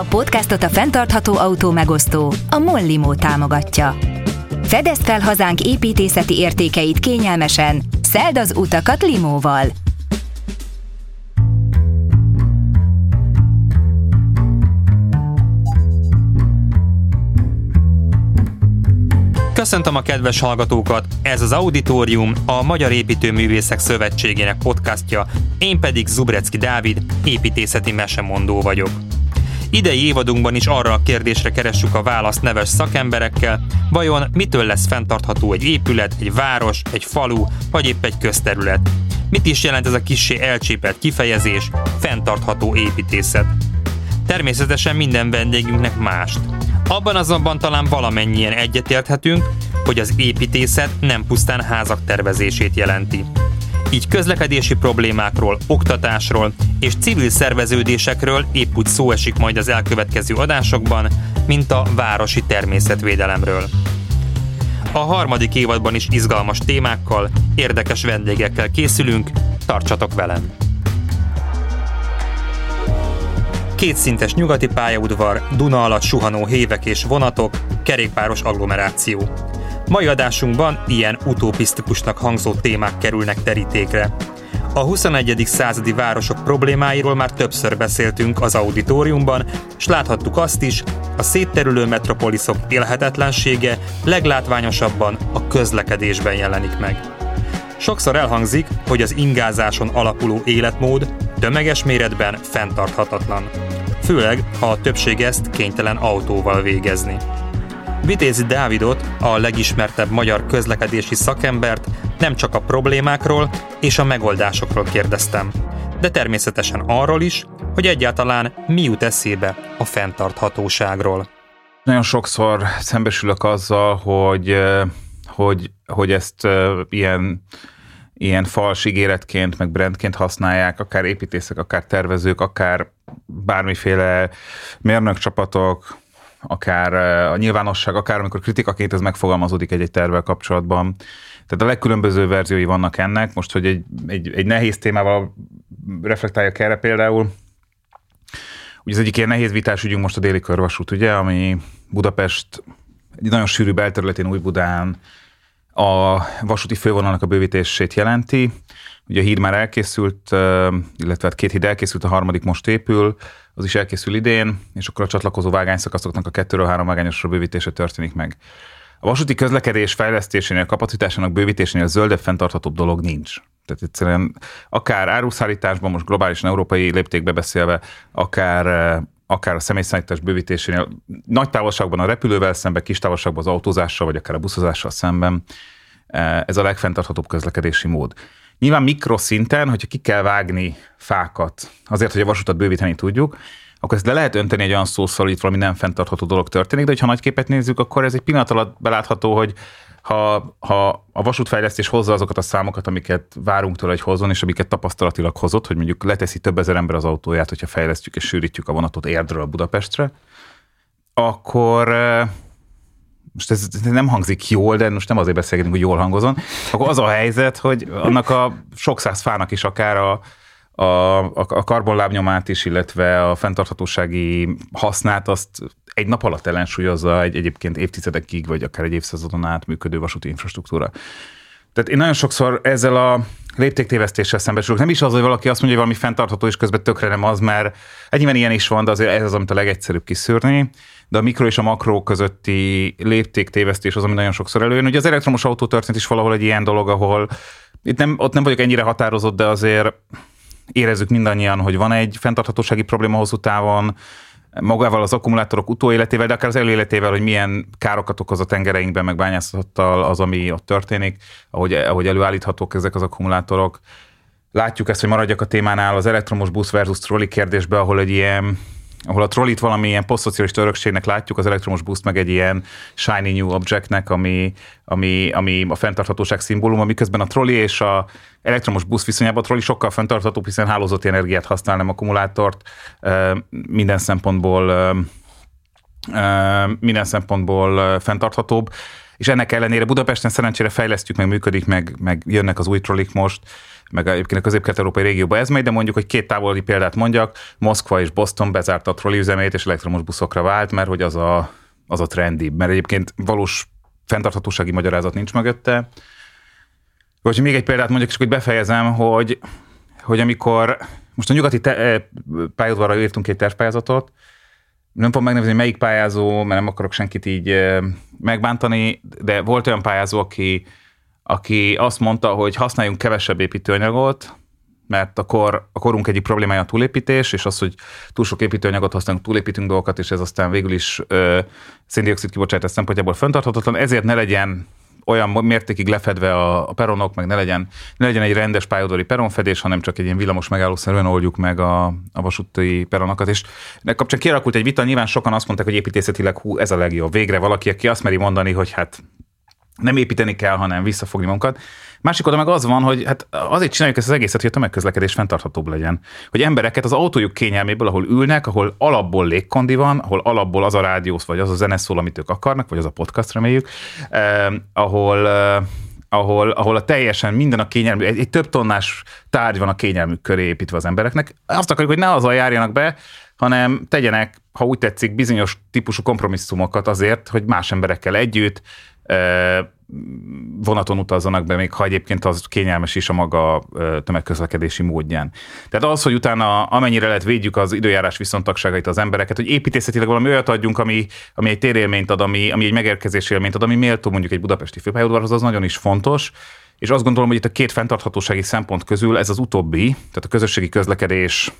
A podcastot a fenntartható autó megosztó, a Mollimo támogatja. Fedezd fel hazánk építészeti értékeit kényelmesen, szeld az utakat limóval. Köszöntöm a kedves hallgatókat! Ez az Auditorium, a Magyar Építőművészek Szövetségének podcastja, én pedig Zubrecki Dávid, építészeti mesemondó vagyok. Idei évadunkban is arra a kérdésre keressük a választ neves szakemberekkel, vajon mitől lesz fenntartható egy épület, egy város, egy falu, vagy épp egy közterület. Mit is jelent ez a kissé elcsépelt kifejezés, fenntartható építészet? Természetesen minden vendégünknek mást. Abban azonban talán valamennyien egyetérthetünk, hogy az építészet nem pusztán házak tervezését jelenti. Így közlekedési problémákról, oktatásról és civil szerveződésekről épp úgy szó esik majd az elkövetkező adásokban, mint a városi természetvédelemről. A harmadik évadban is izgalmas témákkal, érdekes vendégekkel készülünk, tartsatok velem! kétszintes nyugati pályaudvar, Duna alatt suhanó hévek és vonatok, kerékpáros agglomeráció. Mai adásunkban ilyen utopisztikusnak hangzó témák kerülnek terítékre. A 21. századi városok problémáiról már többször beszéltünk az auditoriumban, és láthattuk azt is, a szétterülő metropoliszok élhetetlensége leglátványosabban a közlekedésben jelenik meg. Sokszor elhangzik, hogy az ingázáson alapuló életmód tömeges méretben fenntarthatatlan. Főleg, ha a többség ezt kénytelen autóval végezni. Vitézi Dávidot, a legismertebb magyar közlekedési szakembert nem csak a problémákról és a megoldásokról kérdeztem, de természetesen arról is, hogy egyáltalán mi jut eszébe a fenntarthatóságról. Nagyon sokszor szembesülök azzal, hogy, hogy, hogy ezt ilyen ilyen fals ígéretként, meg brandként használják, akár építészek, akár tervezők, akár bármiféle mérnökcsapatok, akár a nyilvánosság, akár amikor kritikaként ez megfogalmazódik egy-egy tervvel kapcsolatban. Tehát a legkülönböző verziói vannak ennek. Most, hogy egy, egy, egy nehéz témával reflektáljak erre például, ugye az egyik ilyen nehéz vitás ügyünk most a déli körvasút, ugye, ami Budapest egy nagyon sűrű belterületén Új-Budán a vasúti fővonalnak a bővítését jelenti. Ugye a híd már elkészült, illetve hát két híd elkészült, a harmadik most épül, az is elkészül idén, és akkor a csatlakozó vágányszakaszoknak a kettőről három vágányosra bővítése történik meg. A vasúti közlekedés fejlesztésénél, kapacitásának bővítésénél zöldebb, fenntarthatóbb dolog nincs. Tehát egyszerűen akár áruszállításban, most globálisan európai léptékbe beszélve, akár akár a személyszállítás bővítésénél, nagy távolságban a repülővel szemben, kis távolságban az autózással, vagy akár a buszozással szemben, eh, ez a legfenntarthatóbb közlekedési mód. Nyilván mikroszinten, hogyha ki kell vágni fákat azért, hogy a vasutat bővíteni tudjuk, akkor ezt le lehet önteni egy olyan szószal, hogy itt valami nem fenntartható dolog történik, de ha nagy képet nézzük, akkor ez egy pillanat alatt belátható, hogy ha, ha a vasútfejlesztés hozza azokat a számokat, amiket várunk tőle, hogy hozzon, és amiket tapasztalatilag hozott, hogy mondjuk leteszi több ezer ember az autóját, hogyha fejlesztjük és sűrítjük a vonatot Érdről Budapestre, akkor most ez nem hangzik jól, de most nem azért beszélgetünk, hogy jól hangozon, akkor az a helyzet, hogy annak a sok száz fának is akár a, a, a karbonlábnyomát is, illetve a fenntarthatósági hasznát azt egy nap alatt ellensúlyozza egy egyébként évtizedekig, vagy akár egy évszázadon át működő vasúti infrastruktúra. Tehát én nagyon sokszor ezzel a léptéktévesztéssel szembesülök. Nem is az, hogy valaki azt mondja, hogy valami fenntartható, és közben tökre nem az, mert egyben ilyen is van, de azért ez az, amit a legegyszerűbb kiszűrni. De a mikro és a makro közötti léptéktévesztés az, ami nagyon sokszor előjön. Ugye az elektromos autó történet is valahol egy ilyen dolog, ahol itt nem, ott nem vagyok ennyire határozott, de azért érezzük mindannyian, hogy van egy fenntarthatósági probléma hosszú távon, magával az akkumulátorok utóéletével, de akár az előéletével, hogy milyen károkat okoz a tengereinkben, meg bányászattal az, ami ott történik, ahogy, ahogy előállíthatók ezek az akkumulátorok. Látjuk ezt, hogy maradjak a témánál az elektromos busz versus trolley kérdésbe, ahol egy ilyen ahol a trollit valamilyen posztszocialista örökségnek látjuk, az elektromos buszt meg egy ilyen shiny new objectnek, ami, ami, ami a fenntarthatóság szimbóluma, miközben a trolli és a elektromos busz viszonyában a trolli sokkal fenntarthatóbb, hiszen hálózati energiát használ, nem akkumulátort, minden szempontból minden szempontból fenntarthatóbb. És ennek ellenére Budapesten szerencsére fejlesztjük, meg működik, meg, meg jönnek az új trollik most, meg egyébként a közép-kelet-európai régióban ez megy, de mondjuk, hogy két távoli példát mondjak, Moszkva és Boston bezárta a trolli üzemét, és elektromos buszokra vált, mert hogy az a, az a trendi, mert egyébként valós fenntarthatósági magyarázat nincs mögötte. Vagy még egy példát mondjuk, és hogy befejezem, hogy, hogy amikor most a nyugati te- eh, pályaudvarra írtunk egy tervpályázatot, nem fogom megnevezni, melyik pályázó, mert nem akarok senkit így megbántani, de volt olyan pályázó, aki, aki azt mondta, hogy használjunk kevesebb építőanyagot, mert akkor a korunk egyik problémája a túlépítés, és az, hogy túl sok építőanyagot használunk, túlépítünk dolgokat, és ez aztán végül is széndiokszid kibocsátás szempontjából fenntarthatatlan, ezért ne legyen olyan mértékig lefedve a, a peronok, meg ne legyen, ne legyen egy rendes pályaudvari peronfedés, hanem csak egy ilyen villamos megállószerűen oldjuk meg a, a vasúti peronokat. És ennek kapcsán kialakult egy vita, nyilván sokan azt mondták, hogy építészetileg hú, ez a legjobb. Végre valaki, aki azt meri mondani, hogy hát nem építeni kell, hanem visszafogni magunkat. Másik oda meg az van, hogy hát azért csináljuk ezt az egészet, hogy a tömegközlekedés fenntarthatóbb legyen. Hogy embereket az autójuk kényelméből, ahol ülnek, ahol alapból légkondi van, ahol alapból az a rádiósz, vagy az a zene szól, amit ők akarnak, vagy az a podcast reméljük, eh, ahol eh, ahol, ahol a teljesen minden a kényelmű, egy, egy több tonnás tárgy van a kényelmük köré építve az embereknek. Azt akarjuk, hogy ne azzal járjanak be, hanem tegyenek, ha úgy tetszik, bizonyos típusú kompromisszumokat azért, hogy más emberekkel együtt vonaton utazzanak be, még ha egyébként az kényelmes is a maga tömegközlekedési módján. Tehát az, hogy utána amennyire lehet védjük az időjárás viszontagságait az embereket, hogy építészetileg valami olyat adjunk, ami, ami egy térélményt ad, ami, ami egy megérkezési élményt ad, ami méltó mondjuk egy budapesti főpályaudvarhoz, az nagyon is fontos. És azt gondolom, hogy itt a két fenntarthatósági szempont közül ez az utóbbi, tehát a közösségi közlekedés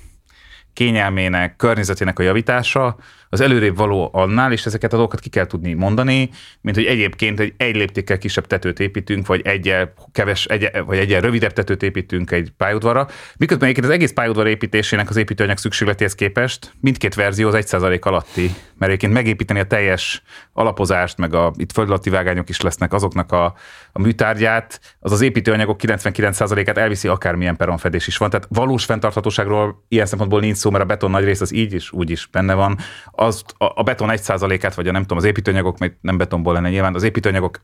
kényelmének, környezetének a javítása, az előrébb való annál, és ezeket a dolgokat ki kell tudni mondani, mint hogy egyébként egy, egy léptékkel kisebb tetőt építünk, vagy egyel, keves, egy, vagy egyel rövidebb tetőt építünk egy pályaudvarra. Miközben egyébként az egész pályaudvar építésének az építőanyag szükségletéhez képest mindkét verzió az 1% alatti, mert egyébként megépíteni a teljes alapozást, meg a itt földalatti vágányok is lesznek azoknak a, a műtárgyát, az az építőanyagok 99%-át elviszi akármilyen peronfedés is van. Tehát valós fenntarthatóságról ilyen szempontból nincs szó, mert a beton nagy rész az így is, úgy is benne van az a beton 1%-át, vagy a nem tudom, az építőanyagok, még nem betonból lenne nyilván, az építőanyagok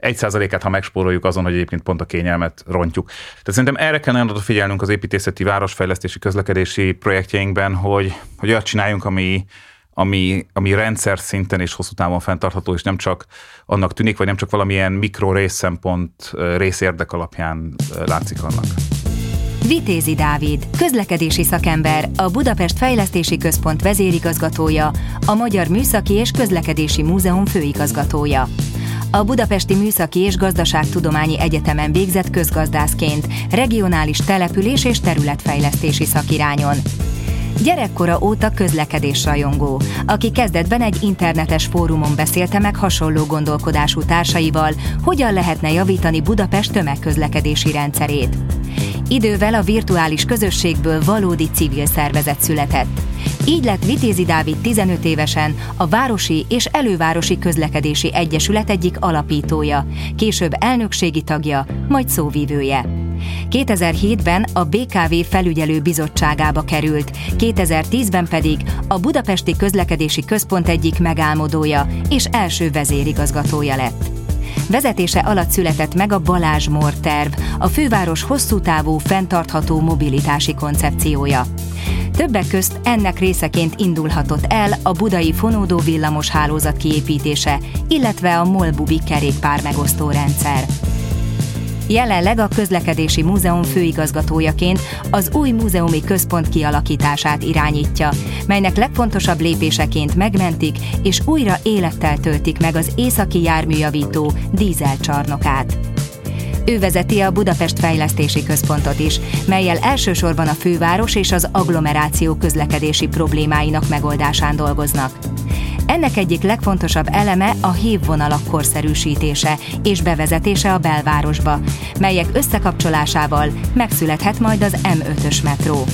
1%-át, ha megspóroljuk azon, hogy egyébként pont a kényelmet rontjuk. Tehát szerintem erre kell nagyon figyelnünk az építészeti, városfejlesztési, közlekedési projektjeinkben, hogy, hogy olyat csináljunk, ami, ami, ami rendszer szinten és hosszú távon fenntartható, és nem csak annak tűnik, vagy nem csak valamilyen mikro részszempont, részérdek alapján látszik annak. Vitézi Dávid, közlekedési szakember, a Budapest Fejlesztési Központ vezérigazgatója, a Magyar Műszaki és Közlekedési Múzeum főigazgatója. A Budapesti Műszaki és Gazdaságtudományi Egyetemen végzett közgazdászként, regionális település és területfejlesztési szakirányon. Gyerekkora óta közlekedés rajongó, aki kezdetben egy internetes fórumon beszélte meg hasonló gondolkodású társaival, hogyan lehetne javítani Budapest tömegközlekedési rendszerét. Idővel a virtuális közösségből valódi civil szervezet született. Így lett Vitézi Dávid 15 évesen a Városi és Elővárosi Közlekedési Egyesület egyik alapítója, később elnökségi tagja, majd szóvívője. 2007-ben a BKV felügyelő bizottságába került, 2010-ben pedig a Budapesti Közlekedési Központ egyik megálmodója és első vezérigazgatója lett. Vezetése alatt született meg a Balázs Mór terv, a főváros hosszú távú, fenntartható mobilitási koncepciója. Többek közt ennek részeként indulhatott el a budai fonódó villamos hálózat kiépítése, illetve a Molbubi kerékpár megosztó rendszer. Jelenleg a Közlekedési Múzeum főigazgatójaként az új múzeumi központ kialakítását irányítja, melynek legfontosabb lépéseként megmentik és újra élettel töltik meg az északi járműjavító dízelcsarnokát. Ő vezeti a Budapest Fejlesztési Központot is, melyel elsősorban a főváros és az agglomeráció közlekedési problémáinak megoldásán dolgoznak. Ennek egyik legfontosabb eleme a hívvonalak korszerűsítése és bevezetése a belvárosba, melyek összekapcsolásával megszülethet majd az M5-ös metró.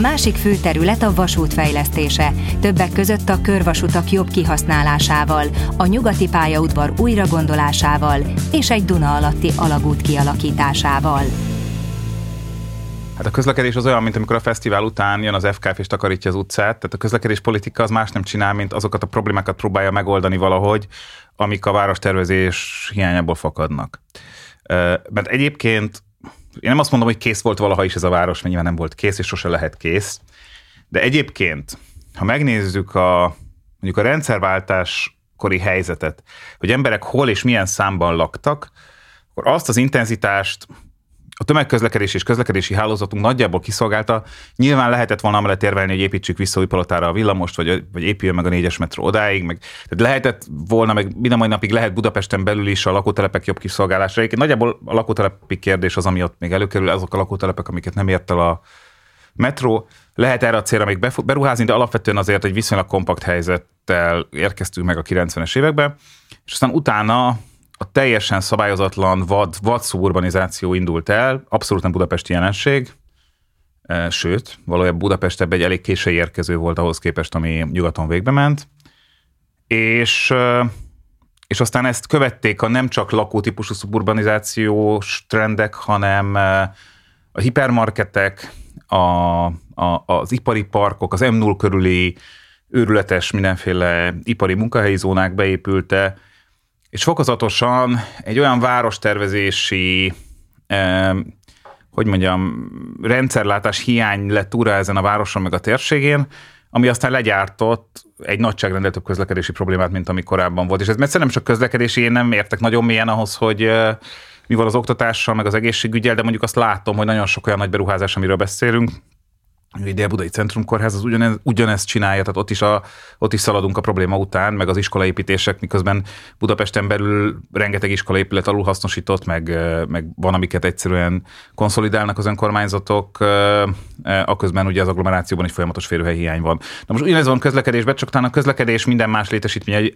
Másik fő terület a vasút fejlesztése, többek között a körvasutak jobb kihasználásával, a nyugati pályaudvar újragondolásával és egy Duna alatti alagút kialakításával. Hát a közlekedés az olyan, mint amikor a fesztivál után jön az FKF és takarítja az utcát. Tehát a közlekedés politika az más nem csinál, mint azokat a problémákat próbálja megoldani valahogy, amik a várostervezés hiányából fakadnak. Mert egyébként én nem azt mondom, hogy kész volt valaha is ez a város, mert nem volt kész, és sose lehet kész. De egyébként, ha megnézzük a, mondjuk a rendszerváltás kori helyzetet, hogy emberek hol és milyen számban laktak, akkor azt az intenzitást a tömegközlekedés és közlekedési hálózatunk nagyjából kiszolgálta. Nyilván lehetett volna amellett érvelni, hogy építsük vissza új palotára a villamost, vagy, vagy épüljön meg a négyes metró odáig, meg tehát lehetett volna, meg minden mai napig lehet Budapesten belül is a lakótelepek jobb kiszolgálása. Egyébként nagyjából a lakótelepi kérdés az, ami ott még előkerül, azok a lakótelepek, amiket nem ért el a metró. Lehet erre a célra még beruházni, de alapvetően azért egy viszonylag kompakt helyzettel érkeztünk meg a 90-es években, és aztán utána a teljesen szabályozatlan vad, vad szuburbanizáció indult el, abszolút nem budapesti jelenség, e, sőt, valójában Budapest ebbe egy elég késői érkező volt ahhoz képest, ami nyugaton végbe ment, és, e, és aztán ezt követték a nem csak lakótípusú szuburbanizációs trendek, hanem e, a hipermarketek, a, a, az ipari parkok, az M0 körüli őrületes mindenféle ipari munkahelyi zónák beépülte, és fokozatosan egy olyan várostervezési, hogy mondjam, rendszerlátás hiány lett úrá ezen a városon meg a térségén, ami aztán legyártott egy nagyságrendel több közlekedési problémát, mint ami korábban volt. És ez mert nem csak közlekedési, én nem értek nagyon mélyen ahhoz, hogy mi van az oktatással, meg az egészségügyel, de mondjuk azt látom, hogy nagyon sok olyan nagy beruházás, amiről beszélünk, a Dél-Budai Centrumkórház az ugyanez, ugyanezt csinálja, tehát ott is, a, ott is szaladunk a probléma után, meg az iskolaépítések, miközben Budapesten belül rengeteg iskolaépület alulhasznosított, meg, meg van, amiket egyszerűen konszolidálnak az önkormányzatok, aközben ugye az agglomerációban egy folyamatos férőhely hiány van. Na most ugyanez van közlekedésben, csak talán a közlekedés minden más létesítmény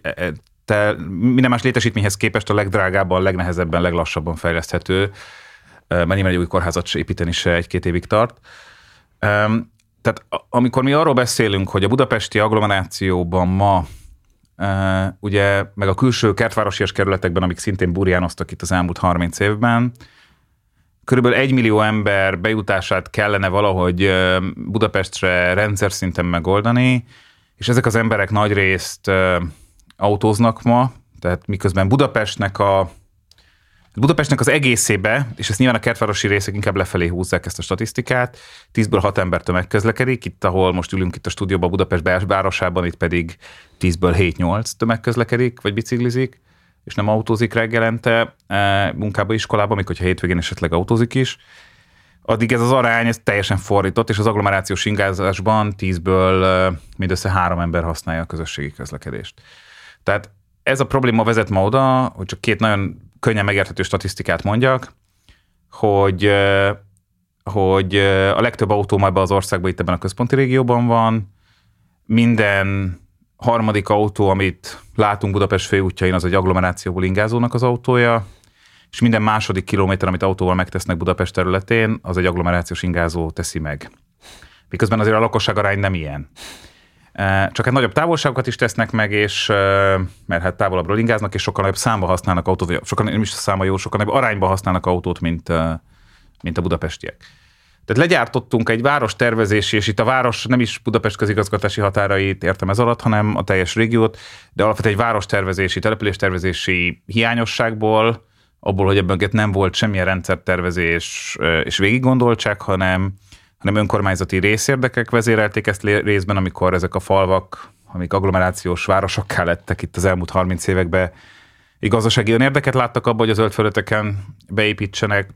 te, minden más létesítményhez képest a legdrágábban, legnehezebben, leglassabban fejleszthető, mert nyilván egy új kórházat építeni se egy-két évig tart. Tehát amikor mi arról beszélünk, hogy a budapesti agglomerációban ma ugye, meg a külső kertvárosias kerületekben, amik szintén burjánoztak itt az elmúlt 30 évben, körülbelül egy millió ember bejutását kellene valahogy Budapestre rendszer szinten megoldani, és ezek az emberek nagy részt autóznak ma, tehát miközben Budapestnek a Budapestnek az egészébe, és ezt nyilván a kertvárosi részek inkább lefelé húzzák ezt a statisztikát, 10-ből 6 ember tömegközlekedik, itt ahol most ülünk itt a stúdióban Budapest városában, itt pedig 10-ből 7-8 tömegközlekedik, vagy biciklizik, és nem autózik reggelente e, munkába, iskolába, még hogyha hétvégén esetleg autózik is. Addig ez az arány ez teljesen fordított, és az agglomerációs ingázásban 10-ből e, mindössze három ember használja a közösségi közlekedést. Tehát ez a probléma vezet ma oda, hogy csak két nagyon könnyen megérthető statisztikát mondjak, hogy, hogy a legtöbb autó ebben az országban itt ebben a központi régióban van, minden harmadik autó, amit látunk Budapest főútjain, az egy agglomerációból ingázónak az autója, és minden második kilométer, amit autóval megtesznek Budapest területén, az egy agglomerációs ingázó teszi meg. Miközben azért a lakosság arány nem ilyen. Csak egy nagyobb távolságokat is tesznek meg, és mert hát távolabbról ingáznak, és sokkal nagyobb számba használnak autót, vagy sokkal nem is a száma jó, sokkal nagyobb arányban használnak autót, mint, mint a budapestiek. Tehát legyártottunk egy város tervezési, és itt a város nem is Budapest közigazgatási határait értem ez alatt, hanem a teljes régiót, de alapvetően egy város tervezési, településtervezési hiányosságból, abból, hogy ebben nem volt semmilyen rendszertervezés és végiggondoltság, hanem hanem önkormányzati részérdekek vezérelték ezt részben, amikor ezek a falvak, amik agglomerációs városokká lettek itt az elmúlt 30 években, gazdasági érdeket láttak abban, hogy az zöldföldöteken beépítsenek,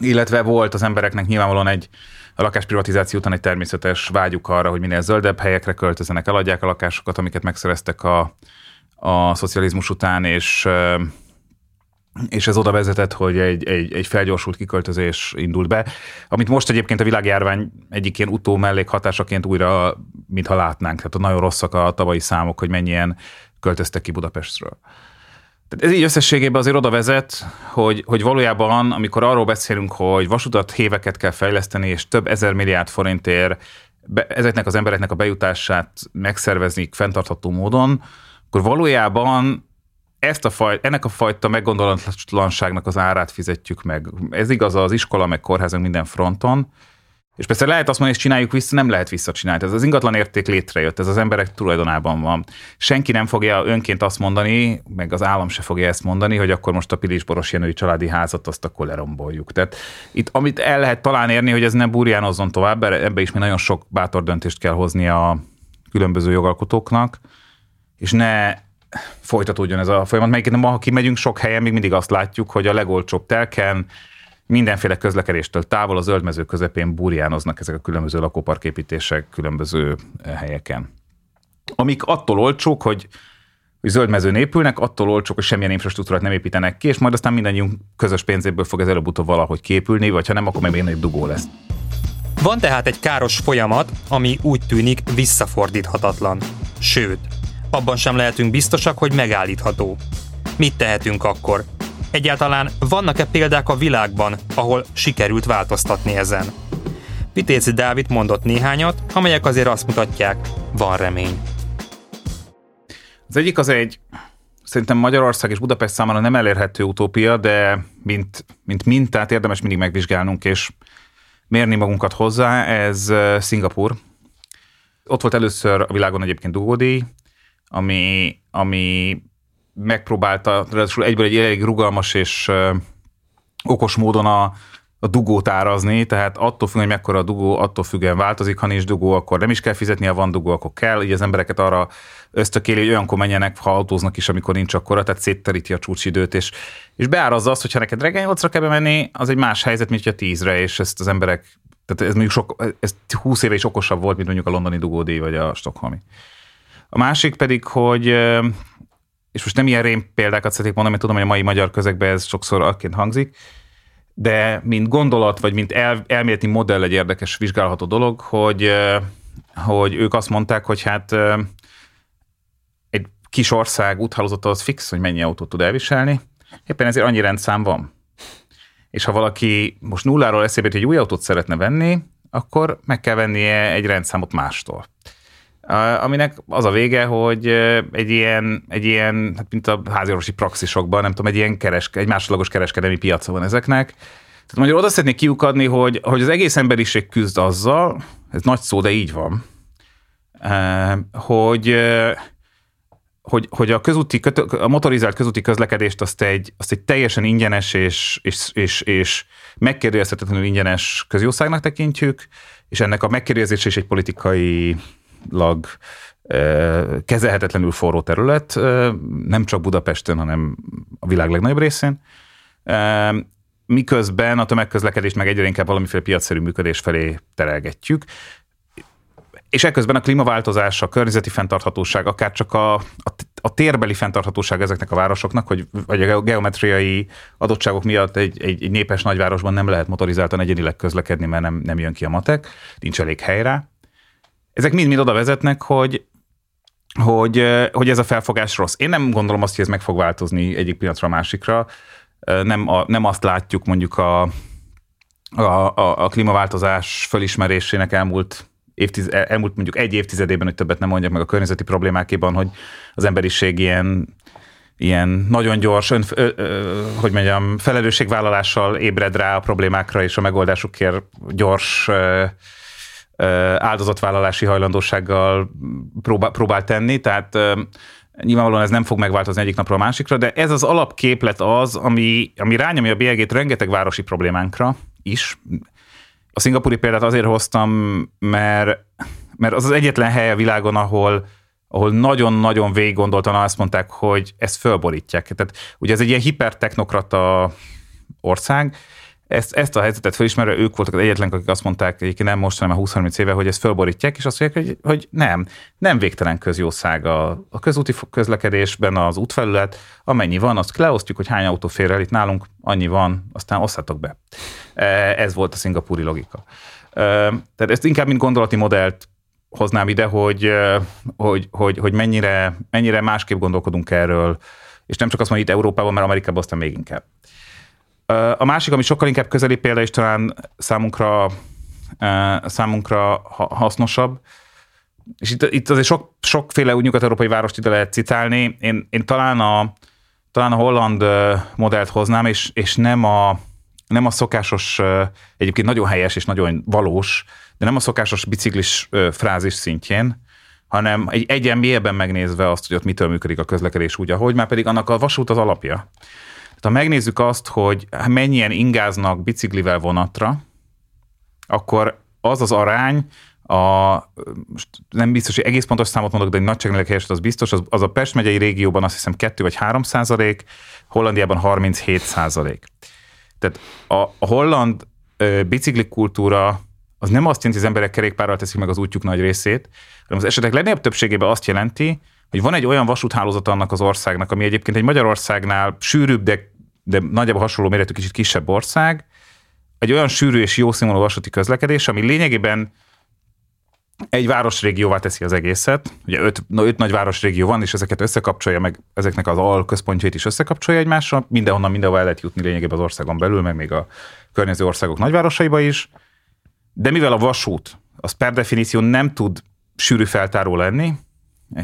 illetve volt az embereknek nyilvánvalóan egy a lakásprivatizáció után egy természetes vágyuk arra, hogy minél zöldebb helyekre költözenek, eladják a lakásokat, amiket megszereztek a, a szocializmus után, és és ez oda vezetett, hogy egy, egy, egy felgyorsult kiköltözés indult be, amit most egyébként a világjárvány egyik ilyen utó mellékhatásaként újra, mintha látnánk. Tehát nagyon rosszak a tavalyi számok, hogy mennyien költöztek ki Budapestről. Tehát ez így összességében azért oda vezet, hogy, hogy valójában, amikor arról beszélünk, hogy vasutat héveket kell fejleszteni, és több ezer milliárd forintért be, ezeknek az embereknek a bejutását megszervezni fenntartható módon, akkor valójában ezt a faj, ennek a fajta meggondolatlanságnak az árát fizetjük meg. Ez igaz az iskola, meg kórházak minden fronton, és persze lehet azt mondani, hogy csináljuk vissza, nem lehet visszacsinálni. Ez az ingatlan érték létrejött, ez az emberek tulajdonában van. Senki nem fogja önként azt mondani, meg az állam se fogja ezt mondani, hogy akkor most a Pilis-Boros Jenői családi házat azt akkor leromboljuk. Tehát itt, amit el lehet talán érni, hogy ez nem burjánozzon tovább, ebbe is mi nagyon sok bátor döntést kell hozni a különböző jogalkotóknak, és ne folytatódjon ez a folyamat, melyiket ha kimegyünk sok helyen, még mindig azt látjuk, hogy a legolcsóbb telken mindenféle közlekedéstől távol a zöldmező közepén burjánoznak ezek a különböző lakóparképítések különböző eh, helyeken. Amik attól olcsók, hogy hogy zöldmezőn épülnek, attól olcsók, hogy semmilyen infrastruktúrát nem építenek ki, és majd aztán mindannyiunk közös pénzéből fog ez előbb-utóbb valahogy képülni, vagy ha nem, akkor még egy dugó lesz. Van tehát egy káros folyamat, ami úgy tűnik visszafordíthatatlan. Sőt, abban sem lehetünk biztosak, hogy megállítható. Mit tehetünk akkor? Egyáltalán vannak-e példák a világban, ahol sikerült változtatni ezen? Vitézi Dávid mondott néhányat, amelyek azért azt mutatják, van remény. Az egyik az egy, szerintem Magyarország és Budapest számára nem elérhető utópia, de mint, mint mintát érdemes mindig megvizsgálnunk, és mérni magunkat hozzá, ez Szingapur. Ott volt először a világon egyébként dugódíj, ami, ami megpróbálta, ráadásul egyből egy elég rugalmas és okos módon a, a dugót árazni, tehát attól függ, hogy mekkora a dugó, attól függően változik, ha nincs dugó, akkor nem is kell fizetni, ha van dugó, akkor kell, így az embereket arra ösztökéli, hogy olyankor menjenek, ha autóznak is, amikor nincs akkora, tehát szétteríti a csúcsidőt, és, és beárazza azt, hogyha neked reggel 8-ra kell bemenni, az egy más helyzet, mint hogyha 10-re, és ezt az emberek, tehát ez mondjuk sok, ez 20 éve is okosabb volt, mint mondjuk a londoni dugódíj, vagy a stokholmi. A másik pedig, hogy és most nem ilyen rém példákat szeretnék mondani, mert tudom, hogy a mai magyar közegben ez sokszor akként hangzik, de mint gondolat, vagy mint el, elméleti modell egy érdekes vizsgálható dolog, hogy, hogy ők azt mondták, hogy hát egy kis ország úthálózata az fix, hogy mennyi autót tud elviselni, éppen ezért annyi rendszám van. És ha valaki most nulláról eszébe hogy egy új autót szeretne venni, akkor meg kell vennie egy rendszámot mástól aminek az a vége, hogy egy ilyen, egy ilyen hát mint a háziorvosi praxisokban, nem tudom, egy ilyen kereske, egy másodlagos kereskedelmi piaca van ezeknek. Tehát magyarul oda szeretnék kiukadni, hogy, hogy az egész emberiség küzd azzal, ez nagy szó, de így van, hogy, hogy, hogy a, közúti, a motorizált közúti közlekedést azt egy, azt egy teljesen ingyenes és, és, és, és megkérdőjelezhetetlenül ingyenes közjószágnak tekintjük, és ennek a megkérdezése is egy politikai lag kezelhetetlenül forró terület, nem csak Budapesten, hanem a világ legnagyobb részén. Miközben a tömegközlekedést meg egyre inkább valamiféle piacszerű működés felé terelgetjük. És ekközben a klímaváltozás, a környezeti fenntarthatóság, akár csak a, a, a térbeli fenntarthatóság ezeknek a városoknak, hogy, vagy a geometriai adottságok miatt egy, egy, egy népes nagyvárosban nem lehet motorizáltan egyenileg közlekedni, mert nem, nem jön ki a matek, nincs elég hely rá. Ezek mind-mind oda vezetnek, hogy, hogy, hogy ez a felfogás rossz. Én nem gondolom azt, hogy ez meg fog változni egyik pillanatra a másikra. Nem, a, nem azt látjuk mondjuk a, a, a, a klímaváltozás fölismerésének elmúlt évtiz, elmúlt mondjuk egy évtizedében, hogy többet nem mondjak meg a környezeti problémákéban, hogy az emberiség ilyen, ilyen nagyon gyors, ön, ö, ö, hogy mondjam, felelősségvállalással ébred rá a problémákra, és a megoldásukért gyors ö, áldozatvállalási hajlandósággal próbál, próbál tenni, tehát Nyilvánvalóan ez nem fog megváltozni egyik napról a másikra, de ez az alapképlet az, ami, ami rányomja a bélyegét rengeteg városi problémánkra is. A szingapúri példát azért hoztam, mert, mert az az egyetlen hely a világon, ahol, ahol nagyon-nagyon végig gondoltan azt mondták, hogy ezt fölborítják. Tehát ugye ez egy ilyen hipertechnokrata ország, ezt, ezt a helyzetet felismerve ők voltak az egyetlen, akik azt mondták, egyébként nem most, hanem a 20-30 éve, hogy ezt fölborítják, és azt mondják, hogy, hogy nem, nem végtelen közjószág a, a közúti közlekedésben az útfelület, amennyi van, azt leosztjuk, hogy hány autó fér el itt nálunk, annyi van, aztán oszthatok be. E, ez volt a szingapúri logika. E, tehát ezt inkább mint gondolati modellt hoznám ide, hogy, e, hogy, hogy, hogy mennyire, mennyire másképp gondolkodunk erről, és nem csak azt mondja itt Európában, mert Amerikában aztán még inkább. A másik, ami sokkal inkább közeli példa, és talán számunkra, számunkra hasznosabb, és itt, itt azért sok, sokféle úgy nyugat-európai várost ide lehet citálni. Én, én talán a, talán a holland modellt hoznám, és, és nem, a, nem a szokásos, egyébként nagyon helyes és nagyon valós, de nem a szokásos biciklis frázis szintjén, hanem egy egyen mélyebben megnézve azt, hogy ott mitől működik a közlekedés úgy, ahogy, már pedig annak a vasút az alapja. Ha megnézzük azt, hogy mennyien ingáznak biciklivel vonatra, akkor az az arány, a, nem biztos, hogy egész pontos számot mondok, de egy nagyságrendileg helyes, az biztos, az, az a Pest megyei régióban azt hiszem 2 vagy 3 százalék, Hollandiában 37 százalék. Tehát a, a holland ö, biciklikultúra az nem azt jelenti, hogy az emberek kerékpárral teszik meg az útjuk nagy részét, hanem az esetek legnagyobb többségében azt jelenti, hogy van egy olyan vasúthálózat annak az országnak, ami egyébként egy Magyarországnál sűrűbb, de, de nagyjából hasonló méretű kicsit kisebb ország, egy olyan sűrű és jó színvonalú vasúti közlekedés, ami lényegében egy városrégióvá teszi az egészet. Ugye öt, öt nagy városrégió van, és ezeket összekapcsolja, meg ezeknek az al központjait is összekapcsolja egymással. Mindenhonnan mindenhol el lehet jutni lényegében az országon belül, meg még a környező országok nagyvárosaiba is. De mivel a vasút, az per definíció nem tud sűrű feltáró lenni,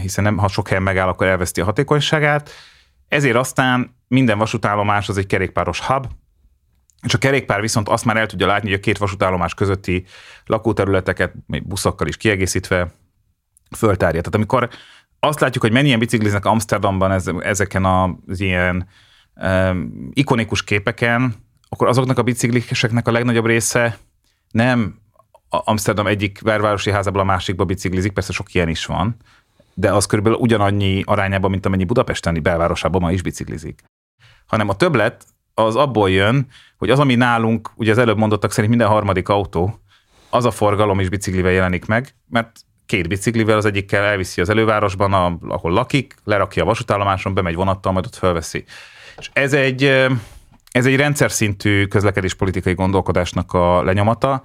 hiszen nem, ha sok helyen megáll, akkor elveszti a hatékonyságát, ezért aztán minden vasútállomás az egy kerékpáros hub, és a kerékpár viszont azt már el tudja látni, hogy a két vasútállomás közötti lakóterületeket, még buszokkal is kiegészítve föltárja. Tehát amikor azt látjuk, hogy mennyien bicikliznek Amsterdamban ezeken az ilyen um, ikonikus képeken, akkor azoknak a bicikliseknek a legnagyobb része nem Amsterdam egyik vervárosi házából a másikba biciklizik, persze sok ilyen is van, de az körülbelül ugyanannyi arányában, mint amennyi Budapesteni belvárosában ma is biciklizik. Hanem a többlet az abból jön, hogy az, ami nálunk, ugye az előbb mondottak szerint minden harmadik autó, az a forgalom is biciklivel jelenik meg, mert két biciklivel az egyikkel elviszi az elővárosban, ahol lakik, lerakja a vasútállomáson, bemegy vonattal, majd ott felveszi. És ez egy, ez egy rendszer szintű közlekedéspolitikai gondolkodásnak a lenyomata,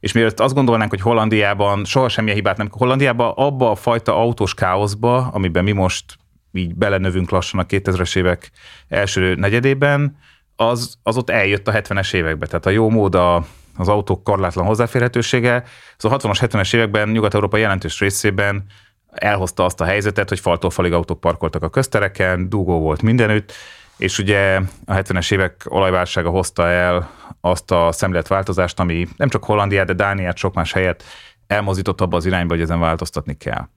és mielőtt azt gondolnánk, hogy Hollandiában soha semmilyen hibát nem, Hollandiában abba a fajta autós káoszba, amiben mi most így belenövünk lassan a 2000-es évek első negyedében, az, az ott eljött a 70-es évekbe. Tehát a jó mód a, az autók korlátlan hozzáférhetősége, az a 60-as, 70-es években Nyugat-Európa jelentős részében elhozta azt a helyzetet, hogy faltól falig autók parkoltak a köztereken, dugó volt mindenütt, és ugye a 70-es évek olajválsága hozta el azt a szemléletváltozást, ami nem csak Hollandiát, de Dániát, sok más helyet elmozdított abba az irányba, hogy ezen változtatni kell.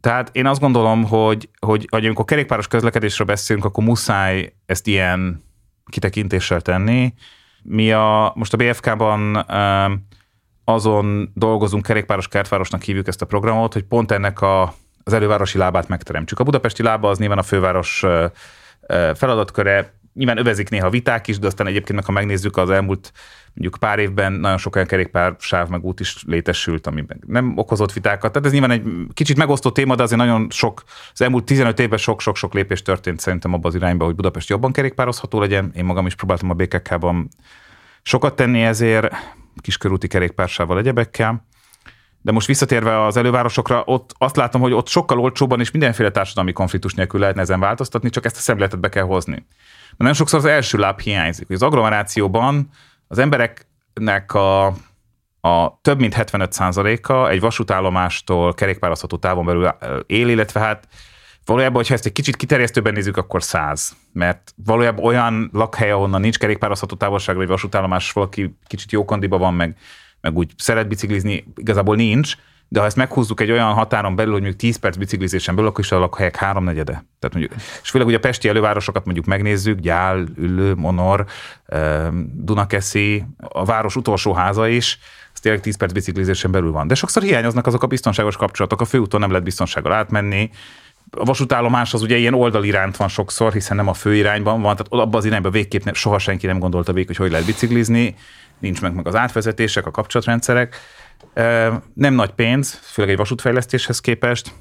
Tehát én azt gondolom, hogy, hogy, hogy amikor kerékpáros közlekedésről beszélünk, akkor muszáj ezt ilyen kitekintéssel tenni. Mi a, most a BFK-ban azon dolgozunk, kerékpáros kertvárosnak hívjuk ezt a programot, hogy pont ennek a, az elővárosi lábát megteremtsük. A budapesti lába az nyilván a főváros feladatköre, nyilván övezik néha viták is, de aztán egyébként meg, ha megnézzük az elmúlt mondjuk pár évben nagyon sok olyan kerékpár sáv meg út is létesült, ami nem okozott vitákat. Tehát ez nyilván egy kicsit megosztó téma, de azért nagyon sok, az elmúlt 15 évben sok-sok-sok lépés történt szerintem abban az irányba, hogy Budapest jobban kerékpározható legyen. Én magam is próbáltam a BKK-ban sokat tenni ezért, kiskörúti kerékpársával, egyebekkel. De most visszatérve az elővárosokra, ott azt látom, hogy ott sokkal olcsóbban és mindenféle társadalmi konfliktus nélkül lehetne ezen változtatni, csak ezt a szemléletet be kell hozni. Mert nagyon sokszor az első láb hiányzik. Hogy az agglomerációban az embereknek a, a több mint 75%-a egy vasútállomástól kerékpározható távon belül él, illetve hát valójában, hogyha ezt egy kicsit kiterjesztőben nézzük, akkor 100. Mert valójában olyan lakhely, ahonnan nincs kerékpározható távolság, vagy vasútállomás, valaki kicsit jó kondiba van, meg, meg úgy szeret biciklizni, igazából nincs, de ha ezt meghúzzuk egy olyan határon belül, hogy mondjuk 10 perc biciklizésen belül, akkor is a lakhelyek háromnegyede. Tehát mondjuk, és főleg ugye a pesti elővárosokat mondjuk megnézzük, Gyál, Üllő, Monor, Dunakeszi, a város utolsó háza is, ez tényleg 10 perc biciklizésen belül van. De sokszor hiányoznak azok a biztonságos kapcsolatok, a főúton nem lehet biztonsággal átmenni, a vasútállomás az ugye ilyen oldaliránt van sokszor, hiszen nem a főirányban van, tehát abban az irányban végképp nem, soha senki nem gondolta végig, hogy hogy lehet biciklizni, nincs meg, meg az átvezetések, a kapcsolatrendszerek. Nem nagy pénz, főleg egy vasútfejlesztéshez képest,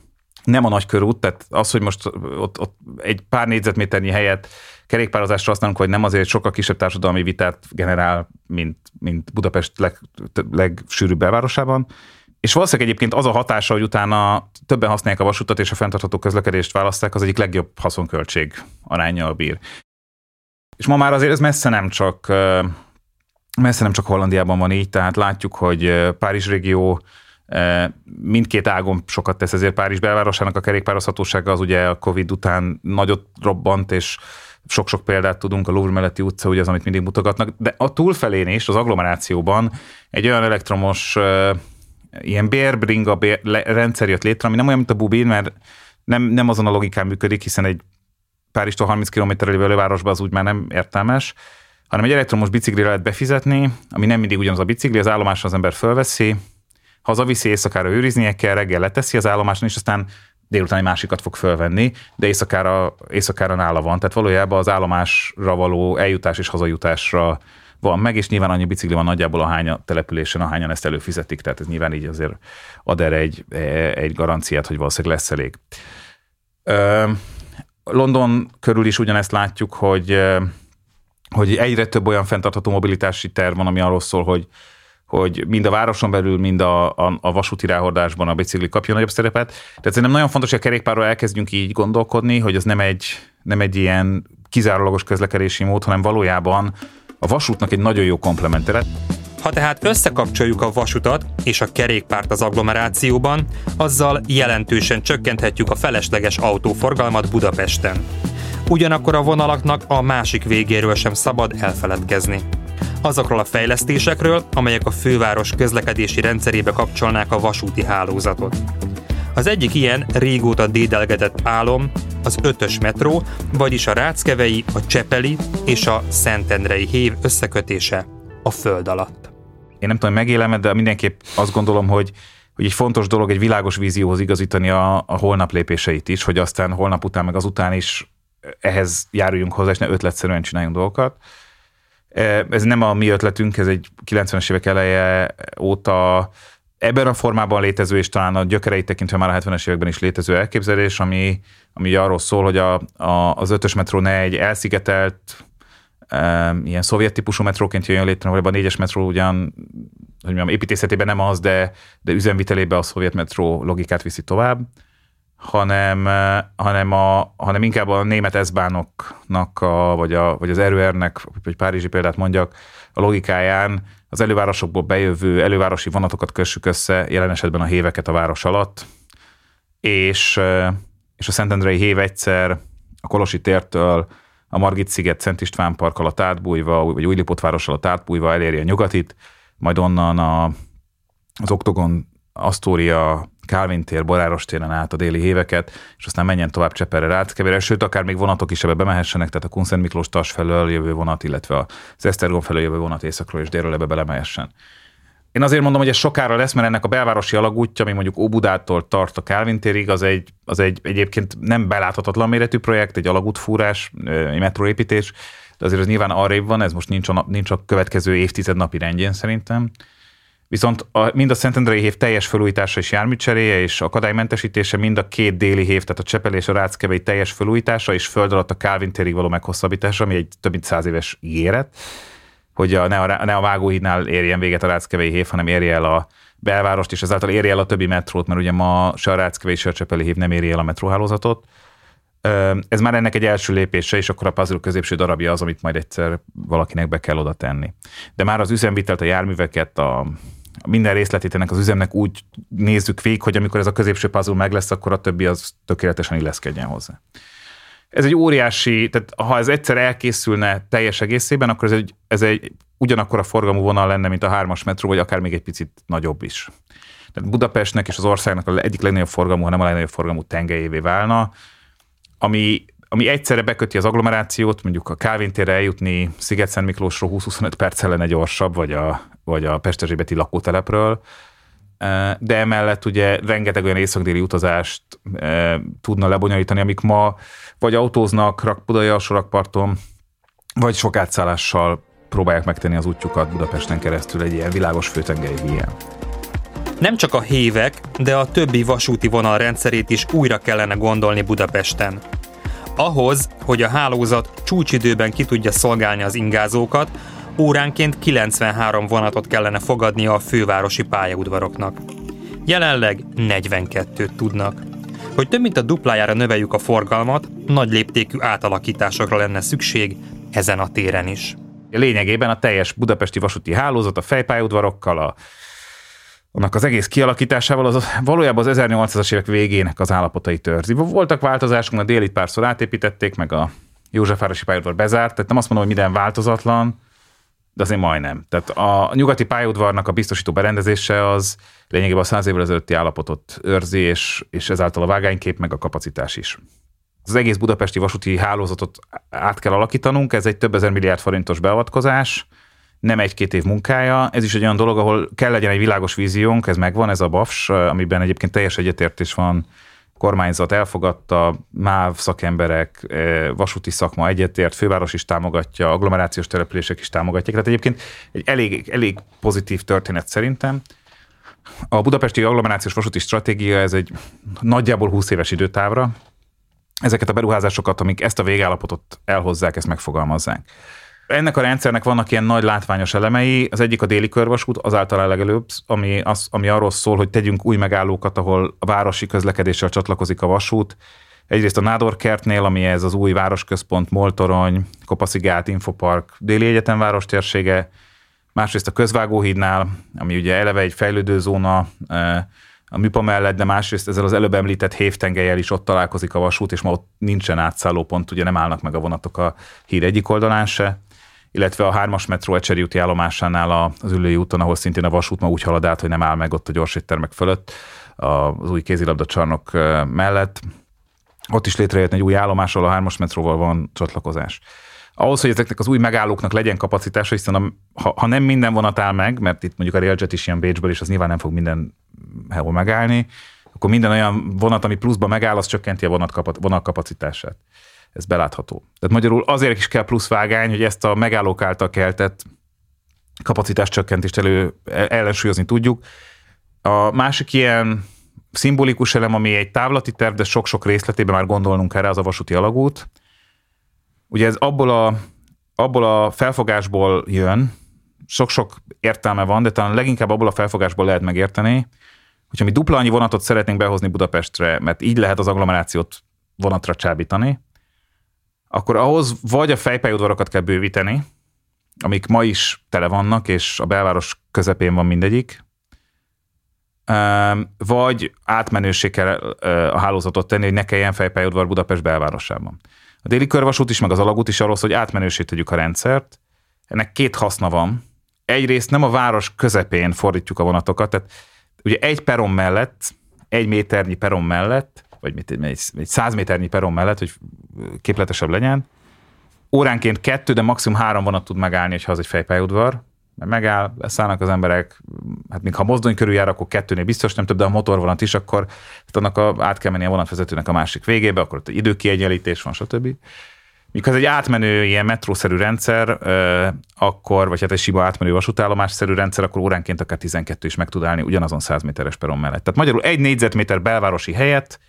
nem a nagy körút, tehát az, hogy most ott, ott egy pár négyzetméternyi helyet kerékpározásra használunk, vagy nem azért sokkal kisebb társadalmi vitát generál, mint, mint Budapest leg, legsűrűbb belvárosában. És valószínűleg egyébként az a hatása, hogy utána többen használják a vasutat és a fenntartható közlekedést választák, az egyik legjobb haszonköltség arányjal bír. És ma már azért ez messze nem csak messze nem csak Hollandiában van így, tehát látjuk, hogy Párizs régió mindkét ágon sokat tesz, ezért Párizs belvárosának a kerékpározhatósága az ugye a Covid után nagyot robbant, és sok-sok példát tudunk, a Louvre melletti utca, ugye az, amit mindig mutogatnak, de a túlfelén is, az agglomerációban egy olyan elektromos ilyen bérbringa bér, rendszer jött létre, ami nem olyan, mint a Bubin, mert nem, nem azon a logikán működik, hiszen egy Párizstól 30 km lévő elővárosban az úgy már nem értelmes, hanem egy elektromos biciklire lehet befizetni, ami nem mindig ugyanaz a bicikli, az állomáson az ember fölveszi, hazaviszi, éjszakára őriznie kell, reggel leteszi az állomáson, és aztán délután egy másikat fog fölvenni, de éjszakára, éjszakára nála van. Tehát valójában az állomásra való eljutás és hazajutásra van meg, és nyilván annyi bicikli van nagyjából a településen, ahányan ezt előfizetik, tehát ez nyilván így azért ad erre egy, egy garanciát, hogy valószínűleg lesz elég. London körül is ugyanezt látjuk, hogy, hogy egyre több olyan fenntartható mobilitási terv van, ami arról szól, hogy hogy mind a városon belül, mind a, a, a vasúti ráhordásban a bicikli kapjon nagyobb szerepet. Tehát szerintem nagyon fontos, hogy a kerékpárról elkezdjünk így gondolkodni, hogy az nem egy, nem egy ilyen kizárólagos közlekedési mód, hanem valójában a vasútnak egy nagyon jó komplementere. Ha tehát összekapcsoljuk a vasutat és a kerékpárt az agglomerációban, azzal jelentősen csökkenthetjük a felesleges autóforgalmat Budapesten. Ugyanakkor a vonalaknak a másik végéről sem szabad elfeledkezni. Azokról a fejlesztésekről, amelyek a főváros közlekedési rendszerébe kapcsolnák a vasúti hálózatot. Az egyik ilyen régóta dédelgetett álom az ötös metró, vagyis a Ráckevei, a Csepeli és a Szentendrei hév összekötése a föld alatt. Én nem tudom, megélem, de mindenképp azt gondolom, hogy hogy egy fontos dolog egy világos vízióhoz igazítani a, a holnap lépéseit is, hogy aztán holnap után meg azután is ehhez járuljunk hozzá, és ne ötletszerűen csináljunk dolgokat. E, ez nem a mi ötletünk, ez egy 90-es évek eleje óta ebben a formában létező, és talán a gyökereit tekintve már a 70-es években is létező elképzelés, ami, ami arról szól, hogy a, a, az ötös metró ne egy elszigetelt, e, ilyen szovjet típusú metróként jön létre, vagy a négyes metró ugyan, hogy mondjam, építészetében nem az, de, de üzemvitelében a szovjet metró logikát viszi tovább, hanem, eh, hanem, a, hanem inkább a német eszbánoknak, a, vagy, a, vagy az erőernek, vagy Párizsi példát mondjak, a logikáján az elővárosokból bejövő elővárosi vonatokat kössük össze, jelen esetben a héveket a város alatt, és, eh, és a Szentendrei hév egyszer a Kolosi tértől a Margit sziget Szent István park alatt átbújva, vagy Újlipott város alatt átbújva eléri a nyugatit, majd onnan a, az Oktogon, Asztória, Kálvin tér, Boráros téren át a déli éveket, és aztán menjen tovább Cseperre Ráckevére, sőt, akár még vonatok is ebbe bemehessenek, tehát a Kunszent Miklós Tas felől jövő vonat, illetve az Esztergom felől jövő vonat északról és délről ebbe belemehessen. Én azért mondom, hogy ez sokára lesz, mert ennek a belvárosi alagútja, ami mondjuk Óbudától tart a Kálvin térig, az egy, az egy egyébként nem beláthatatlan méretű projekt, egy alagútfúrás, egy metróépítés, de azért ez nyilván arrébb van, ez most nincs a, nincs a következő évtized napi rendjén szerintem. Viszont a, mind a Szentendrei hév teljes felújítása és járműcseréje és akadálymentesítése, mind a két déli hév, tehát a Csepel és a Ráckevei teljes felújítása és föld alatt a Kálvin térig való meghosszabbítása, ami egy több mint száz éves ígéret, hogy a, ne, a, ne a Vágóhídnál érjen véget a Ráckevei hév, hanem érje el a belvárost, és ezáltal érje el a többi metrót, mert ugye ma se a Ráckevei, se a Csepeli hév nem éri el a metróhálózatot. Ez már ennek egy első lépése, és akkor a puzzle középső darabja az, amit majd egyszer valakinek be kell oda tenni. De már az üzemvitelt, a járműveket, a minden részletét ennek az üzemnek úgy nézzük végig, hogy amikor ez a középső puzzle meg lesz, akkor a többi az tökéletesen illeszkedjen hozzá. Ez egy óriási, tehát ha ez egyszer elkészülne teljes egészében, akkor ez egy, ez egy ugyanakkor a forgalmú vonal lenne, mint a hármas metró, vagy akár még egy picit nagyobb is. Tehát Budapestnek és az országnak a egyik legnagyobb forgalmú, hanem a legnagyobb forgalmú tengelyévé válna, ami, ami egyszerre beköti az agglomerációt, mondjuk a Kálvin térre eljutni Sziget-Szent Miklósról 20-25 perc lenne gyorsabb, vagy a, vagy a Pesterzsébeti lakótelepről, de emellett ugye rengeteg olyan észak-déli utazást tudna lebonyolítani, amik ma vagy autóznak Rakpudai alsórakparton, vagy sok átszállással próbálják megtenni az útjukat Budapesten keresztül egy ilyen világos főtengeri híján. Nem csak a hévek, de a többi vasúti vonal rendszerét is újra kellene gondolni Budapesten. Ahhoz, hogy a hálózat csúcsidőben ki tudja szolgálni az ingázókat, óránként 93 vonatot kellene fogadnia a fővárosi pályaudvaroknak. Jelenleg 42-t tudnak. Hogy több mint a duplájára növeljük a forgalmat, nagy léptékű átalakításokra lenne szükség ezen a téren is. Lényegében a teljes budapesti vasúti hálózat a fejpályaudvarokkal, a annak az egész kialakításával az valójában az 1800-as évek végének az állapotai törzi. Voltak változások, a délit párszor átépítették, meg a Józsefvárosi pályaudvar bezárt, tehát nem azt mondom, hogy minden változatlan, de azért majdnem. Tehát a nyugati pályaudvarnak a biztosító berendezése az lényegében a száz évvel ezelőtti állapotot őrzi, és, és ezáltal a vágánykép meg a kapacitás is. Az egész budapesti vasúti hálózatot át kell alakítanunk, ez egy több ezer milliárd forintos beavatkozás, nem egy-két év munkája. Ez is egy olyan dolog, ahol kell legyen egy világos víziónk, ez megvan, ez a BAFS, amiben egyébként teljes egyetértés van kormányzat elfogadta, MÁV szakemberek, eh, vasúti szakma egyetért, főváros is támogatja, agglomerációs települések is támogatják. Tehát egyébként egy elég, elég pozitív történet szerintem. A budapesti agglomerációs vasúti stratégia ez egy nagyjából 20 éves időtávra. Ezeket a beruházásokat, amik ezt a végállapotot elhozzák, ezt megfogalmazzák. Ennek a rendszernek vannak ilyen nagy látványos elemei. Az egyik a déli körvasút, az általán legelőbb, ami, az, ami arról szól, hogy tegyünk új megállókat, ahol a városi közlekedéssel csatlakozik a vasút. Egyrészt a Nádor kertnél, ami ez az új városközpont, Moltorony, Kopaszigát, Infopark, Déli Egyetem város térsége, másrészt a Közvágóhídnál, ami ugye eleve egy fejlődő zóna, eh, a műpa mellett, de másrészt ezzel az előbb említett hévtengelyel is ott találkozik a vasút, és ma ott nincsen átszállópont, ugye nem állnak meg a vonatok a híd egyik oldalán se illetve a hármas metró Ecseri úti állomásánál az ülői úton, ahol szintén a vasút ma úgy halad át, hogy nem áll meg ott a gyorséttermek fölött, az új kézilabda csarnok mellett. Ott is létrejött egy új állomás, ahol a hármas metróval van csatlakozás. Ahhoz, hogy ezeknek az új megállóknak legyen kapacitása, hiszen a, ha, ha nem minden vonat áll meg, mert itt mondjuk a Railjet is ilyen Bécsből, és az nyilván nem fog minden hol megállni, akkor minden olyan vonat, ami pluszban megáll, az csökkenti a vonat kapacitását ez belátható. Tehát magyarul azért is kell plusz vágány, hogy ezt a megállók által keltett kapacitás csökkentést elő, ellensúlyozni tudjuk. A másik ilyen szimbolikus elem, ami egy távlati terv, de sok-sok részletében már gondolnunk erre, az a vasúti alagút. Ugye ez abból a, abból a felfogásból jön, sok-sok értelme van, de talán leginkább abból a felfogásból lehet megérteni, hogyha mi dupla annyi vonatot szeretnénk behozni Budapestre, mert így lehet az agglomerációt vonatra csábítani, akkor ahhoz vagy a fejpályaudvarokat kell bővíteni, amik ma is tele vannak, és a belváros közepén van mindegyik, vagy átmenőség kell a hálózatot tenni, hogy ne kelljen fejpályaudvar Budapest belvárosában. A déli körvasút is, meg az alagút is arról szól, hogy átmenőség tegyük a rendszert. Ennek két haszna van. Egyrészt nem a város közepén fordítjuk a vonatokat, tehát ugye egy peron mellett, egy méternyi peron mellett vagy mit, egy, egy 100 méternyi peron mellett, hogy képletesebb legyen. Óránként kettő, de maximum három vonat tud megállni, ha az egy fejpályaudvar, mert megáll, leszállnak az emberek, hát még ha mozdony körül jár, akkor kettőnél biztos nem több, de a motorvonat is, akkor hát annak a, át kell menni a vonatvezetőnek a másik végébe, akkor ott egy időkiegyenlítés van, stb. Mikor ez egy átmenő ilyen metrószerű rendszer, akkor, vagy hát egy sima átmenő vasútállomásszerű rendszer, akkor óránként akár 12 is meg tud állni ugyanazon 100 méteres peron mellett. Tehát magyarul egy négyzetméter belvárosi helyet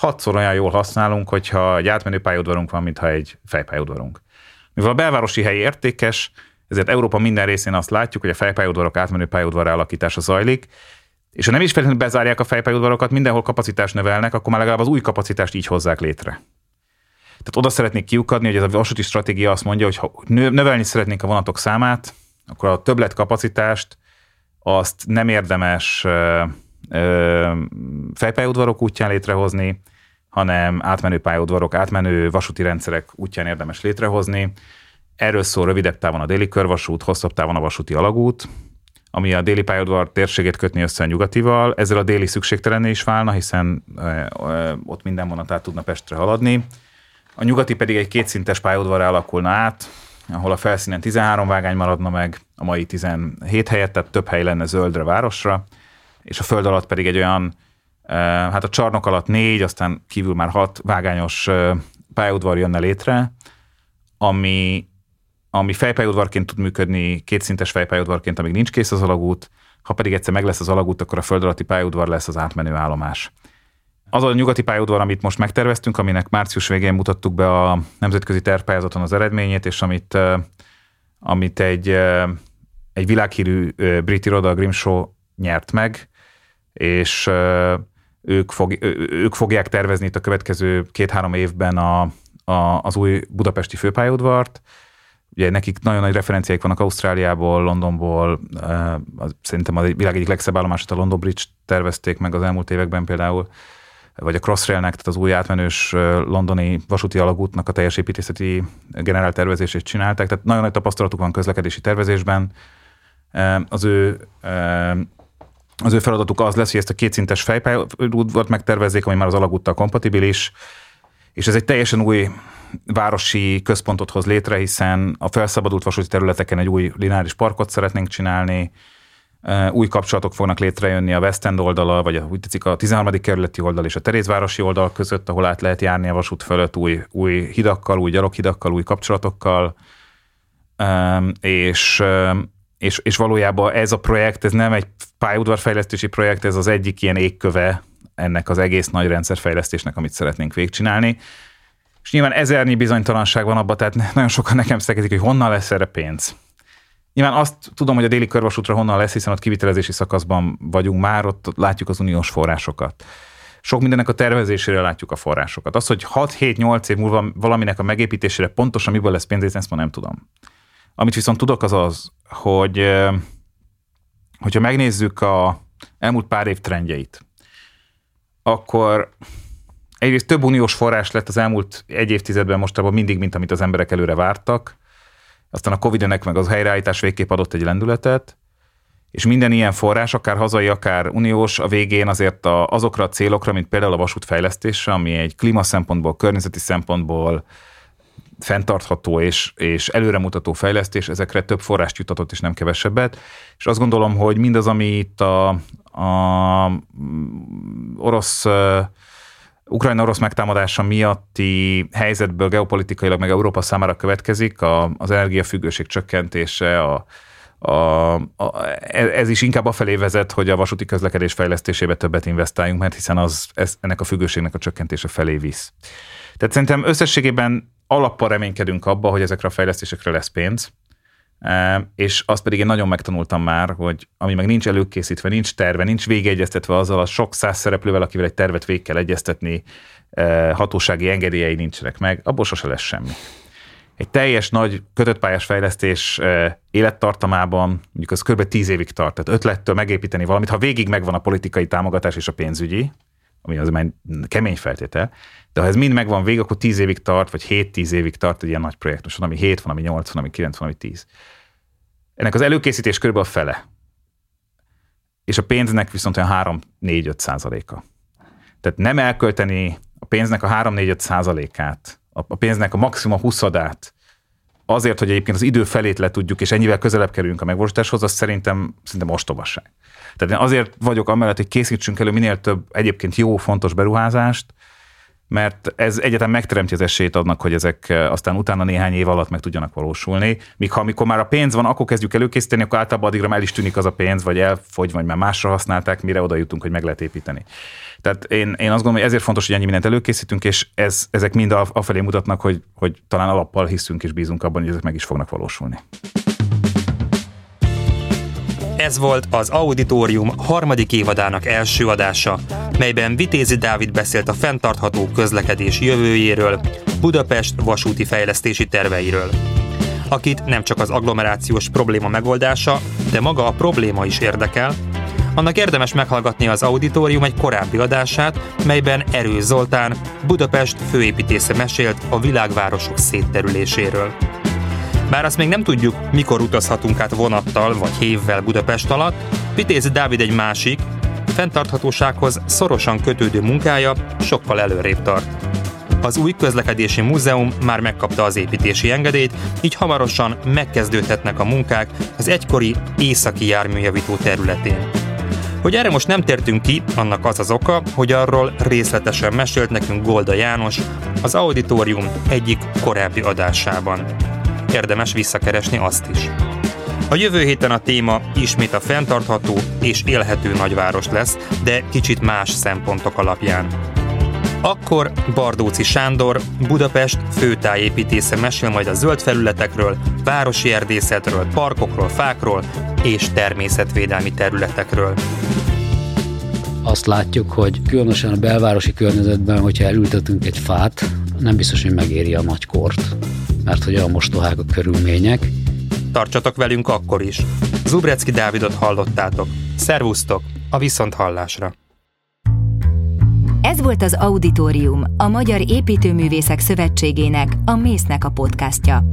hatszor olyan jól használunk, hogyha egy átmenő pályaudvarunk van, mintha egy fejpályaudvarunk. Mivel a belvárosi hely értékes, ezért Európa minden részén azt látjuk, hogy a fejpályaudvarok átmenő pályaudvar alakítása zajlik, és ha nem is feltétlenül bezárják a fejpályaudvarokat, mindenhol kapacitást növelnek, akkor már legalább az új kapacitást így hozzák létre. Tehát oda szeretnék kiukadni, hogy ez a vasúti stratégia azt mondja, hogy ha növelni szeretnénk a vonatok számát, akkor a többlet kapacitást azt nem érdemes fejpályaudvarok útján létrehozni, hanem átmenő pályaudvarok, átmenő vasúti rendszerek útján érdemes létrehozni. Erről szól rövidebb távon a déli körvasút, hosszabb távon a vasúti alagút, ami a déli pályaudvar térségét kötni össze a nyugatival. Ezzel a déli szükségtelenné is válna, hiszen ott minden vonat át tudna Pestre haladni. A nyugati pedig egy kétszintes pályaudvar alakulna át, ahol a felszínen 13 vágány maradna meg, a mai 17 helyett, tehát több hely lenne zöldre városra, és a föld alatt pedig egy olyan hát a csarnok alatt négy, aztán kívül már hat vágányos pályaudvar jönne létre, ami, ami fejpályaudvarként tud működni, kétszintes fejpályaudvarként, amíg nincs kész az alagút, ha pedig egyszer meg lesz az alagút, akkor a föld alatti pályaudvar lesz az átmenő állomás. Az a nyugati pályaudvar, amit most megterveztünk, aminek március végén mutattuk be a nemzetközi tervpályázaton az eredményét, és amit, amit egy, egy világhírű brit iroda, a Grimshaw nyert meg, és ők, fog, ők fogják tervezni itt a következő két-három évben a, a, az új budapesti főpályaudvart. Ugye nekik nagyon nagy referenciáik vannak Ausztráliából, Londonból, szerintem a világ egyik legszebb állomását a London Bridge tervezték meg az elmúlt években például. vagy a Crossrailnek, tehát az új átmenős londoni vasúti alagútnak a teljes építészeti generált tervezését csinálták, tehát nagyon nagy tapasztalatuk van közlekedési tervezésben. Az ő az ő feladatuk az lesz, hogy ezt a kétszintes fejpályadútvart megtervezzék, ami már az alagúttal kompatibilis, és ez egy teljesen új városi központot hoz létre, hiszen a felszabadult vasúti területeken egy új lineáris parkot szeretnénk csinálni, új kapcsolatok fognak létrejönni a West End oldala, vagy a, úgy tetszik, a 13. kerületi oldal és a Terézvárosi oldal között, ahol át lehet járni a vasút fölött új, új hidakkal, új gyaloghidakkal, új kapcsolatokkal, és, és, és valójában ez a projekt, ez nem egy pályaudvarfejlesztési projekt, ez az egyik ilyen égköve ennek az egész nagy rendszerfejlesztésnek, amit szeretnénk végcsinálni. És nyilván ezernyi bizonytalanság van abban, tehát nagyon sokan nekem szekezik, hogy honnan lesz erre pénz. Nyilván azt tudom, hogy a déli körvasútra honnan lesz, hiszen ott kivitelezési szakaszban vagyunk már, ott látjuk az uniós forrásokat. Sok mindennek a tervezésére látjuk a forrásokat. Az, hogy 6-7-8 év múlva valaminek a megépítésére pontosan miből lesz pénz, ezt ma nem tudom. Amit viszont tudok az az, hogy hogyha megnézzük a elmúlt pár év trendjeit, akkor egyrészt több uniós forrás lett az elmúlt egy évtizedben mostában mindig, mint amit az emberek előre vártak. Aztán a Covid-nek meg az helyreállítás végképp adott egy lendületet, és minden ilyen forrás, akár hazai, akár uniós, a végén azért a, azokra a célokra, mint például a vasút fejlesztése, ami egy klíma szempontból, környezeti szempontból fenntartható és, és előremutató fejlesztés, ezekre több forrást jutatott, és nem kevesebbet. És azt gondolom, hogy mindaz, ami itt a, a orosz Ukrajna-orosz megtámadása miatti helyzetből geopolitikailag meg Európa számára következik, a, az energiafüggőség csökkentése, a, a, a, ez is inkább afelé vezet, hogy a vasúti közlekedés fejlesztésébe többet investáljunk, mert hiszen az ez, ennek a függőségnek a csökkentése felé visz. Tehát szerintem összességében alappal reménykedünk abba, hogy ezekre a fejlesztésekre lesz pénz, és azt pedig én nagyon megtanultam már, hogy ami meg nincs előkészítve, nincs terve, nincs végegyeztetve azzal a sok száz szereplővel, akivel egy tervet végig kell egyeztetni, hatósági engedélyei nincsenek meg, abból sose lesz semmi. Egy teljes nagy kötött pályás fejlesztés élettartamában, mondjuk az kb. 10 évig tart, tehát ötlettől megépíteni valamit, ha végig megvan a politikai támogatás és a pénzügyi, ami az már kemény feltétel, de ha ez mind megvan végig, akkor 10 évig tart, vagy 7-10 évig tart egy ilyen nagy projekt. Most van, ami 7, van, ami 8, van, ami 9, van, ami 10. Ennek az előkészítés körülbelül a fele. És a pénznek viszont olyan 3-4-5 százaléka. Tehát nem elkölteni a pénznek a 3-4-5 százalékát, a pénznek a maximum huszadát azért, hogy egyébként az idő felét le tudjuk, és ennyivel közelebb kerülünk a megvalósításhoz, az szerintem, szerintem ostobaság. Tehát én azért vagyok amellett, hogy készítsünk elő minél több egyébként jó, fontos beruházást, mert ez egyetem megteremti az esélyt adnak, hogy ezek eh, aztán utána néhány év alatt meg tudjanak valósulni. Míg ha amikor már a pénz van, akkor kezdjük előkészíteni, akkor általában addigra már el is tűnik az a pénz, vagy elfogy, vagy már másra használták, mire oda jutunk, hogy meg lehet építeni. Tehát én, én azt gondolom, hogy ezért fontos, hogy ennyi mindent előkészítünk, és ez, ezek mind afelé mutatnak, hogy, hogy talán alappal hiszünk és bízunk abban, hogy ezek meg is fognak valósulni. Ez volt az Auditorium harmadik évadának első adása, melyben Vitézi Dávid beszélt a fenntartható közlekedés jövőjéről, Budapest vasúti fejlesztési terveiről. Akit nem csak az agglomerációs probléma megoldása, de maga a probléma is érdekel, annak érdemes meghallgatni az Auditorium egy korábbi adását, melyben Erő Zoltán, Budapest főépítésze mesélt a világvárosok szétterüléséről. Bár azt még nem tudjuk, mikor utazhatunk át vonattal vagy hévvel Budapest alatt, Vitéz Dávid egy másik, fenntarthatósághoz szorosan kötődő munkája sokkal előrébb tart. Az új közlekedési múzeum már megkapta az építési engedélyt, így hamarosan megkezdődhetnek a munkák az egykori északi járműjavító területén. Hogy erre most nem tértünk ki, annak az az oka, hogy arról részletesen mesélt nekünk Golda János az auditorium egyik korábbi adásában érdemes visszakeresni azt is. A jövő héten a téma ismét a fenntartható és élhető nagyváros lesz, de kicsit más szempontok alapján. Akkor Bardóci Sándor, Budapest főtájépítésze mesél majd a zöld felületekről, városi erdészetről, parkokról, fákról és természetvédelmi területekről. Azt látjuk, hogy különösen a belvárosi környezetben, hogyha elültetünk egy fát, nem biztos, hogy megéri a nagy mert hogy a mostohák a körülmények. Tartsatok velünk akkor is. Zubrecki Dávidot hallottátok. Szervusztok, a viszont hallásra. Ez volt az Auditorium, a Magyar Építőművészek Szövetségének, a Mésznek a podcastja.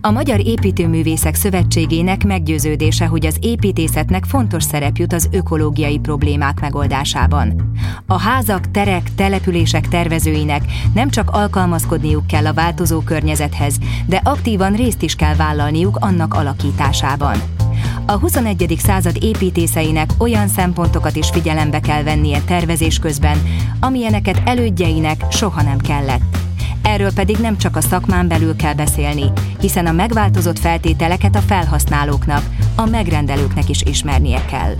A Magyar Építőművészek Szövetségének meggyőződése, hogy az építészetnek fontos szerep jut az ökológiai problémák megoldásában. A házak, terek, települések tervezőinek nem csak alkalmazkodniuk kell a változó környezethez, de aktívan részt is kell vállalniuk annak alakításában. A 21. század építészeinek olyan szempontokat is figyelembe kell vennie tervezés közben, amilyeneket elődjeinek soha nem kellett. Erről pedig nem csak a szakmán belül kell beszélni, hiszen a megváltozott feltételeket a felhasználóknak, a megrendelőknek is ismernie kell.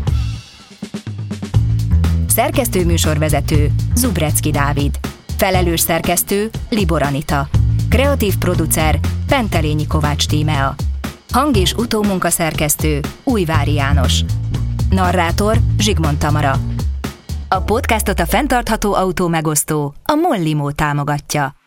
Szerkesztő műsorvezető Zubrecki Dávid. Felelős szerkesztő Libor Anita. Kreatív producer Pentelényi Kovács Tímea. Hang- és utómunkaszerkesztő Újvári János. Narrátor Zsigmond Tamara. A podcastot a fenntartható autó megosztó, a Mollimó támogatja.